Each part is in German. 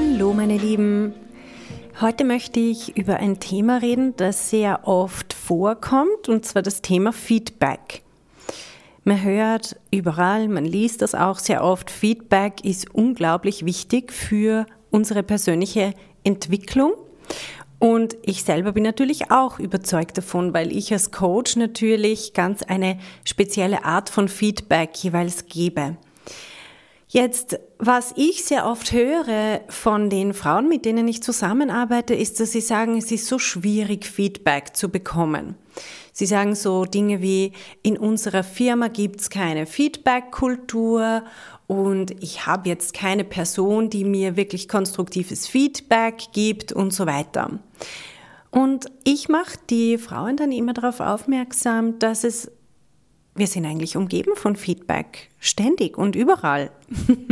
Hallo meine Lieben. Heute möchte ich über ein Thema reden, das sehr oft vorkommt, und zwar das Thema Feedback. Man hört überall, man liest das auch sehr oft, Feedback ist unglaublich wichtig für unsere persönliche Entwicklung. Und ich selber bin natürlich auch überzeugt davon, weil ich als Coach natürlich ganz eine spezielle Art von Feedback jeweils gebe. Jetzt, was ich sehr oft höre von den Frauen, mit denen ich zusammenarbeite, ist, dass sie sagen, es ist so schwierig, Feedback zu bekommen. Sie sagen so Dinge wie, in unserer Firma gibt's keine Feedback-Kultur und ich habe jetzt keine Person, die mir wirklich konstruktives Feedback gibt und so weiter. Und ich mache die Frauen dann immer darauf aufmerksam, dass es wir sind eigentlich umgeben von Feedback, ständig und überall.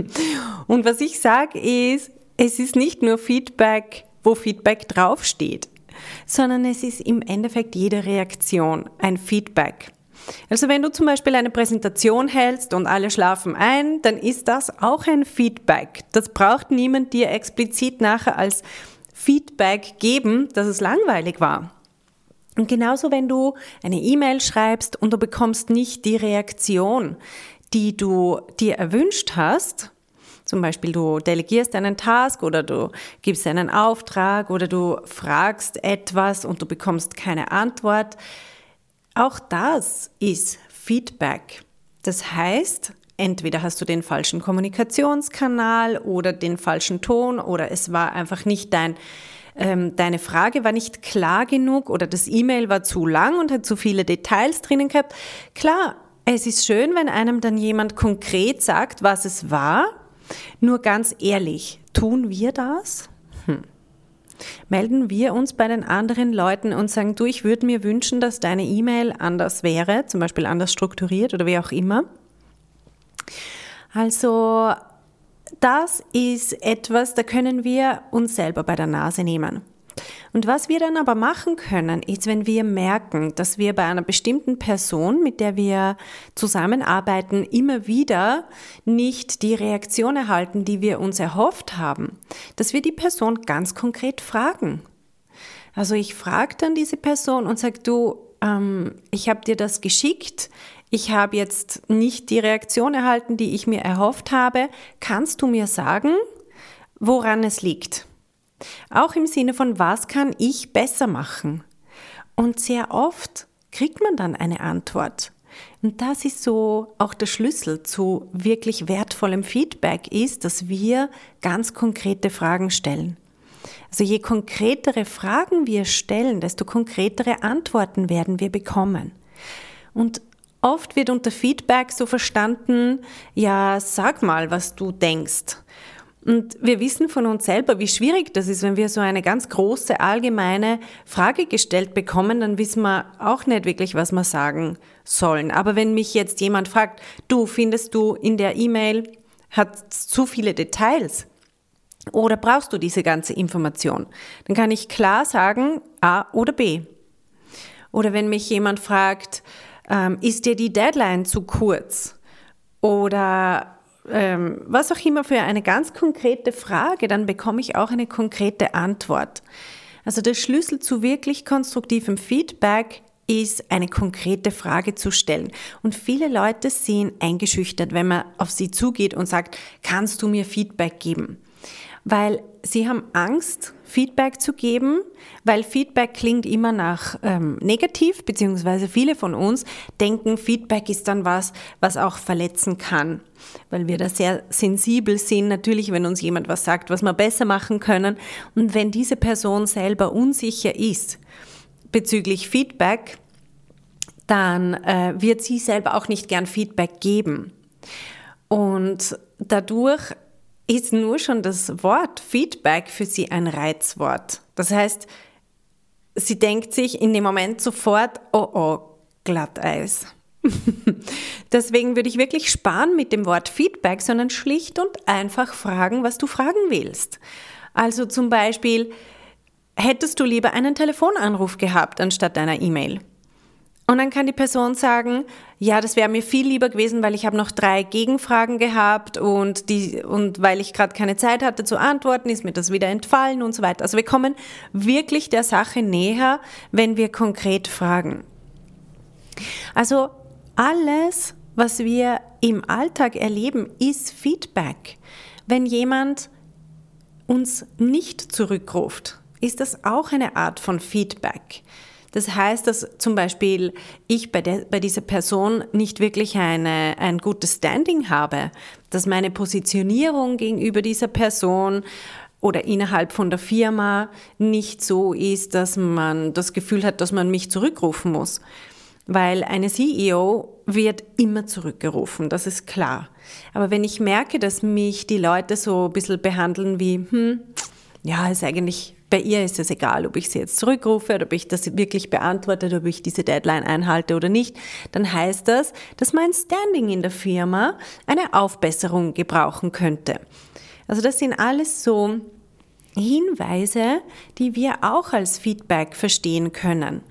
und was ich sage ist, es ist nicht nur Feedback, wo Feedback draufsteht, sondern es ist im Endeffekt jede Reaktion ein Feedback. Also wenn du zum Beispiel eine Präsentation hältst und alle schlafen ein, dann ist das auch ein Feedback. Das braucht niemand dir explizit nachher als Feedback geben, dass es langweilig war. Und genauso, wenn du eine E-Mail schreibst und du bekommst nicht die Reaktion, die du dir erwünscht hast, zum Beispiel du delegierst einen Task oder du gibst einen Auftrag oder du fragst etwas und du bekommst keine Antwort. Auch das ist Feedback. Das heißt, entweder hast du den falschen Kommunikationskanal oder den falschen Ton oder es war einfach nicht dein ähm, deine Frage war nicht klar genug oder das E-Mail war zu lang und hat zu viele Details drinnen gehabt. Klar, es ist schön, wenn einem dann jemand konkret sagt, was es war. Nur ganz ehrlich, tun wir das? Hm. Melden wir uns bei den anderen Leuten und sagen, du, ich würde mir wünschen, dass deine E-Mail anders wäre, zum Beispiel anders strukturiert oder wie auch immer. Also das ist etwas, da können wir uns selber bei der Nase nehmen. Und was wir dann aber machen können, ist, wenn wir merken, dass wir bei einer bestimmten Person, mit der wir zusammenarbeiten, immer wieder nicht die Reaktion erhalten, die wir uns erhofft haben, dass wir die Person ganz konkret fragen. Also ich frage dann diese Person und sage, du, ähm, ich habe dir das geschickt, ich habe jetzt nicht die Reaktion erhalten, die ich mir erhofft habe. Kannst du mir sagen, woran es liegt? Auch im Sinne von, was kann ich besser machen? Und sehr oft kriegt man dann eine Antwort. Und das ist so auch der Schlüssel zu wirklich wertvollem Feedback ist, dass wir ganz konkrete Fragen stellen. Also je konkretere Fragen wir stellen, desto konkretere Antworten werden wir bekommen. Und Oft wird unter Feedback so verstanden, ja, sag mal, was du denkst. Und wir wissen von uns selber, wie schwierig das ist, wenn wir so eine ganz große, allgemeine Frage gestellt bekommen, dann wissen wir auch nicht wirklich, was wir sagen sollen. Aber wenn mich jetzt jemand fragt, du, findest du in der E-Mail hat zu viele Details? Oder brauchst du diese ganze Information? Dann kann ich klar sagen A oder B. Oder wenn mich jemand fragt, ähm, ist dir die Deadline zu kurz? Oder ähm, was auch immer für eine ganz konkrete Frage, dann bekomme ich auch eine konkrete Antwort. Also der Schlüssel zu wirklich konstruktivem Feedback ist, eine konkrete Frage zu stellen. Und viele Leute sind eingeschüchtert, wenn man auf sie zugeht und sagt, kannst du mir Feedback geben? Weil sie haben Angst, Feedback zu geben, weil Feedback klingt immer nach ähm, negativ, beziehungsweise viele von uns denken, Feedback ist dann was, was auch verletzen kann, weil wir da sehr sensibel sind, natürlich, wenn uns jemand was sagt, was wir besser machen können. Und wenn diese Person selber unsicher ist bezüglich Feedback, dann äh, wird sie selber auch nicht gern Feedback geben. Und dadurch ist nur schon das Wort Feedback für sie ein Reizwort. Das heißt, sie denkt sich in dem Moment sofort, oh oh, Glatteis. Deswegen würde ich wirklich sparen mit dem Wort Feedback, sondern schlicht und einfach fragen, was du fragen willst. Also zum Beispiel, hättest du lieber einen Telefonanruf gehabt anstatt einer E-Mail? Und dann kann die Person sagen, ja, das wäre mir viel lieber gewesen, weil ich habe noch drei Gegenfragen gehabt und, die, und weil ich gerade keine Zeit hatte zu antworten, ist mir das wieder entfallen und so weiter. Also wir kommen wirklich der Sache näher, wenn wir konkret fragen. Also alles, was wir im Alltag erleben, ist Feedback. Wenn jemand uns nicht zurückruft, ist das auch eine Art von Feedback. Das heißt, dass zum Beispiel ich bei, der, bei dieser Person nicht wirklich eine, ein gutes Standing habe, dass meine Positionierung gegenüber dieser Person oder innerhalb von der Firma nicht so ist, dass man das Gefühl hat, dass man mich zurückrufen muss. Weil eine CEO wird immer zurückgerufen, das ist klar. Aber wenn ich merke, dass mich die Leute so ein bisschen behandeln wie, hm, ja, ist eigentlich bei ihr ist es egal, ob ich sie jetzt zurückrufe oder ob ich das wirklich beantworte, ob ich diese Deadline einhalte oder nicht. Dann heißt das, dass mein Standing in der Firma eine Aufbesserung gebrauchen könnte. Also das sind alles so Hinweise, die wir auch als Feedback verstehen können.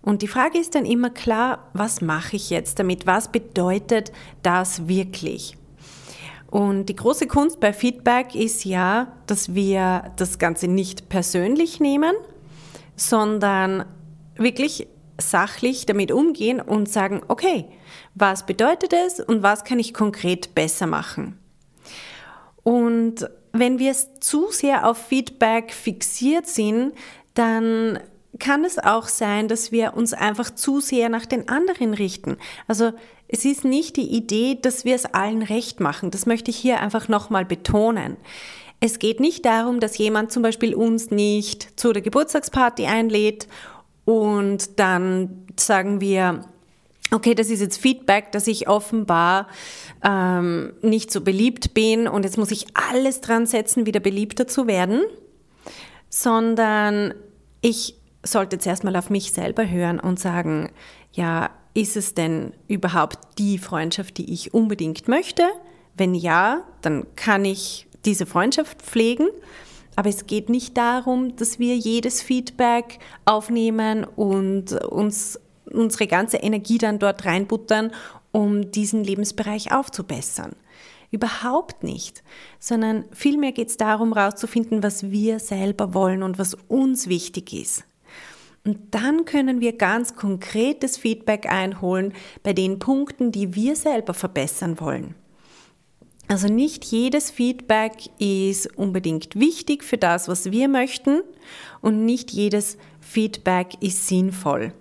Und die Frage ist dann immer klar, was mache ich jetzt damit? Was bedeutet das wirklich? Und die große Kunst bei Feedback ist ja, dass wir das Ganze nicht persönlich nehmen, sondern wirklich sachlich damit umgehen und sagen, okay, was bedeutet es und was kann ich konkret besser machen? Und wenn wir zu sehr auf Feedback fixiert sind, dann kann es auch sein, dass wir uns einfach zu sehr nach den anderen richten. Also es ist nicht die Idee, dass wir es allen recht machen. Das möchte ich hier einfach nochmal betonen. Es geht nicht darum, dass jemand zum Beispiel uns nicht zu der Geburtstagsparty einlädt und dann sagen wir, okay, das ist jetzt Feedback, dass ich offenbar ähm, nicht so beliebt bin und jetzt muss ich alles dran setzen, wieder beliebter zu werden, sondern ich sollte zuerst mal auf mich selber hören und sagen, ja, ist es denn überhaupt die Freundschaft, die ich unbedingt möchte? Wenn ja, dann kann ich diese Freundschaft pflegen. Aber es geht nicht darum, dass wir jedes Feedback aufnehmen und uns unsere ganze Energie dann dort reinbuttern, um diesen Lebensbereich aufzubessern. Überhaupt nicht, sondern vielmehr geht es darum, herauszufinden, was wir selber wollen und was uns wichtig ist. Und dann können wir ganz konkretes Feedback einholen bei den Punkten, die wir selber verbessern wollen. Also nicht jedes Feedback ist unbedingt wichtig für das, was wir möchten und nicht jedes Feedback ist sinnvoll.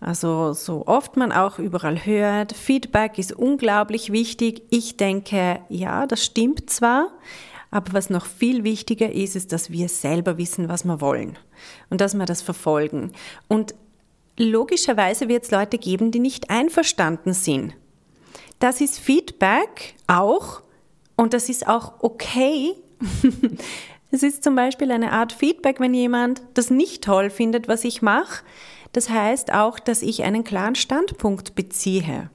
Also so oft man auch überall hört, Feedback ist unglaublich wichtig. Ich denke, ja, das stimmt zwar, aber was noch viel wichtiger ist, ist, dass wir selber wissen, was wir wollen und dass wir das verfolgen. Und logischerweise wird es Leute geben, die nicht einverstanden sind. Das ist Feedback auch und das ist auch okay. Es ist zum Beispiel eine Art Feedback, wenn jemand das nicht toll findet, was ich mache. Das heißt auch, dass ich einen klaren Standpunkt beziehe.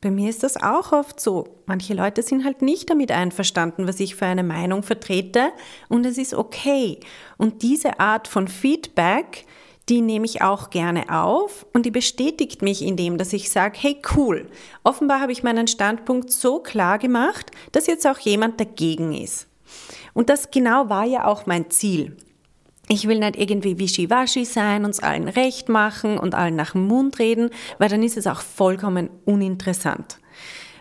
Bei mir ist das auch oft so. Manche Leute sind halt nicht damit einverstanden, was ich für eine Meinung vertrete und es ist okay. Und diese Art von Feedback, die nehme ich auch gerne auf und die bestätigt mich in dem, dass ich sage, hey cool, offenbar habe ich meinen Standpunkt so klar gemacht, dass jetzt auch jemand dagegen ist. Und das genau war ja auch mein Ziel. Ich will nicht irgendwie wischiwaschi sein, uns allen recht machen und allen nach dem Mund reden, weil dann ist es auch vollkommen uninteressant.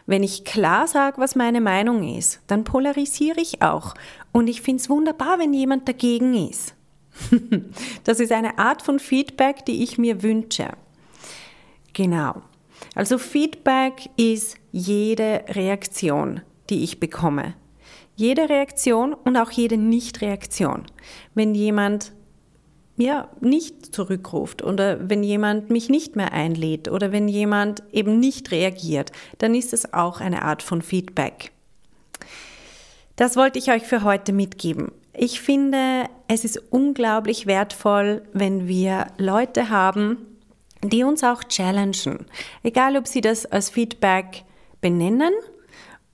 Wenn ich klar sage, was meine Meinung ist, dann polarisiere ich auch. Und ich finde es wunderbar, wenn jemand dagegen ist. das ist eine Art von Feedback, die ich mir wünsche. Genau. Also Feedback ist jede Reaktion, die ich bekomme. Jede Reaktion und auch jede Nichtreaktion. Wenn jemand ja, nicht zurückruft oder wenn jemand mich nicht mehr einlädt oder wenn jemand eben nicht reagiert, dann ist es auch eine Art von Feedback. Das wollte ich euch für heute mitgeben. Ich finde, es ist unglaublich wertvoll, wenn wir Leute haben, die uns auch challengen. Egal, ob sie das als Feedback benennen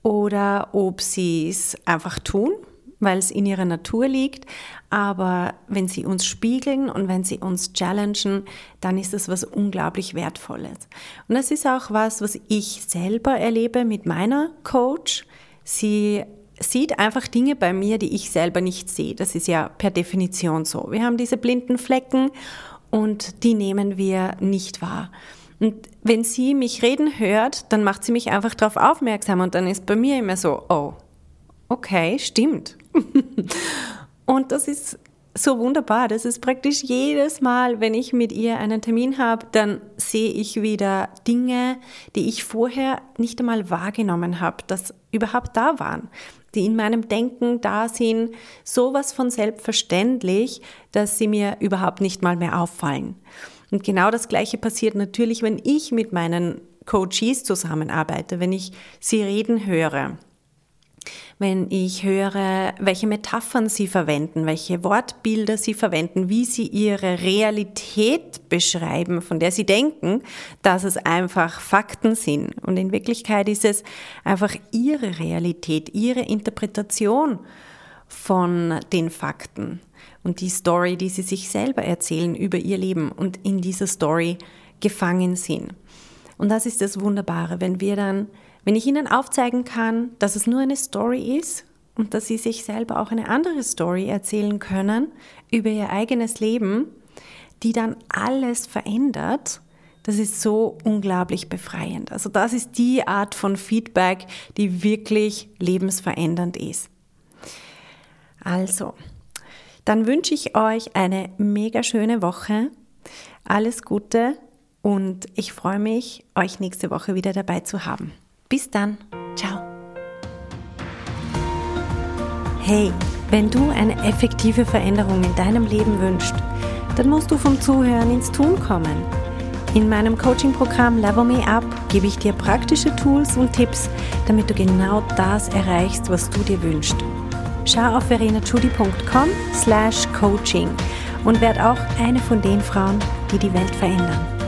oder ob sie es einfach tun, weil es in ihrer Natur liegt. Aber wenn sie uns spiegeln und wenn sie uns challengen, dann ist das was unglaublich Wertvolles. Und das ist auch was, was ich selber erlebe mit meiner Coach. Sie sieht einfach Dinge bei mir, die ich selber nicht sehe. Das ist ja per Definition so. Wir haben diese blinden Flecken und die nehmen wir nicht wahr. Und wenn sie mich reden hört, dann macht sie mich einfach darauf aufmerksam und dann ist bei mir immer so, oh, okay, stimmt. und das ist so wunderbar. Das ist praktisch jedes Mal, wenn ich mit ihr einen Termin habe, dann sehe ich wieder Dinge, die ich vorher nicht einmal wahrgenommen habe, dass überhaupt da waren die in meinem Denken da sind, sowas von selbstverständlich, dass sie mir überhaupt nicht mal mehr auffallen. Und genau das Gleiche passiert natürlich, wenn ich mit meinen Coaches zusammenarbeite, wenn ich sie reden höre wenn ich höre, welche Metaphern sie verwenden, welche Wortbilder sie verwenden, wie sie ihre Realität beschreiben, von der sie denken, dass es einfach Fakten sind. Und in Wirklichkeit ist es einfach ihre Realität, ihre Interpretation von den Fakten und die Story, die sie sich selber erzählen über ihr Leben und in dieser Story gefangen sind. Und das ist das Wunderbare, wenn wir dann wenn ich Ihnen aufzeigen kann, dass es nur eine Story ist und dass Sie sich selber auch eine andere Story erzählen können über Ihr eigenes Leben, die dann alles verändert, das ist so unglaublich befreiend. Also das ist die Art von Feedback, die wirklich lebensverändernd ist. Also, dann wünsche ich euch eine mega schöne Woche. Alles Gute und ich freue mich, euch nächste Woche wieder dabei zu haben. Bis dann. Ciao. Hey, wenn du eine effektive Veränderung in deinem Leben wünschst, dann musst du vom Zuhören ins Tun kommen. In meinem Coaching-Programm Level Me Up gebe ich dir praktische Tools und Tipps, damit du genau das erreichst, was du dir wünschst. Schau auf verenachudi.com slash coaching und werd auch eine von den Frauen, die die Welt verändern.